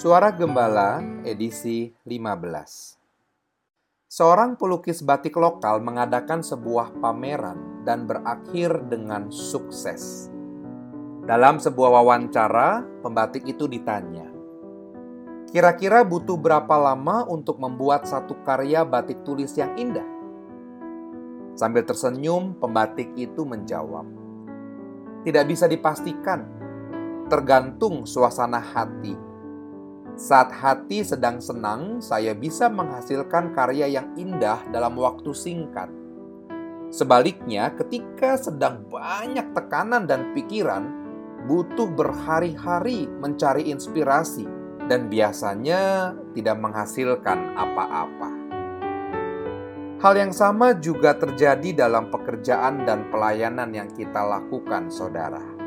Suara Gembala edisi 15 Seorang pelukis batik lokal mengadakan sebuah pameran dan berakhir dengan sukses. Dalam sebuah wawancara, pembatik itu ditanya, "Kira-kira butuh berapa lama untuk membuat satu karya batik tulis yang indah?" Sambil tersenyum, pembatik itu menjawab, "Tidak bisa dipastikan, tergantung suasana hati." Saat hati sedang senang, saya bisa menghasilkan karya yang indah dalam waktu singkat. Sebaliknya, ketika sedang banyak tekanan dan pikiran, butuh berhari-hari mencari inspirasi dan biasanya tidak menghasilkan apa-apa. Hal yang sama juga terjadi dalam pekerjaan dan pelayanan yang kita lakukan, saudara.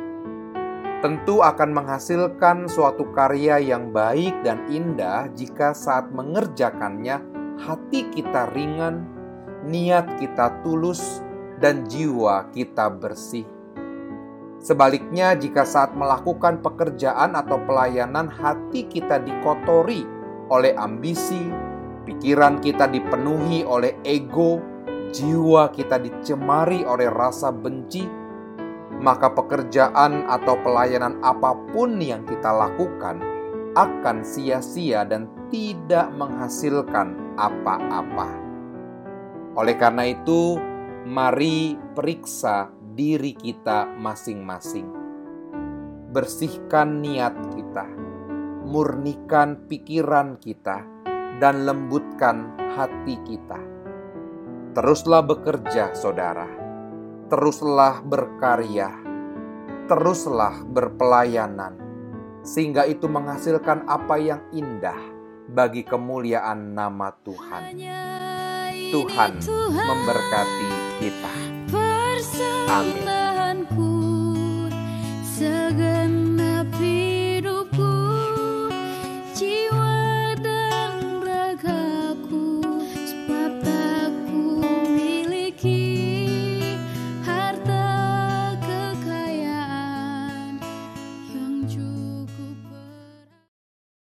Tentu akan menghasilkan suatu karya yang baik dan indah jika saat mengerjakannya hati kita ringan, niat kita tulus, dan jiwa kita bersih. Sebaliknya, jika saat melakukan pekerjaan atau pelayanan, hati kita dikotori oleh ambisi, pikiran kita dipenuhi oleh ego, jiwa kita dicemari oleh rasa benci, maka pekerjaan atau pelayanan apa pun yang kita lakukan akan sia-sia dan tidak menghasilkan apa-apa. Oleh karena itu, mari periksa diri kita masing-masing. Bersihkan niat kita, murnikan pikiran kita, dan lembutkan hati kita. Teruslah bekerja, saudara. Teruslah berkarya. Teruslah berpelayanan, sehingga itu menghasilkan apa yang indah bagi kemuliaan nama Tuhan. Tuhan memberkati kita. Amin.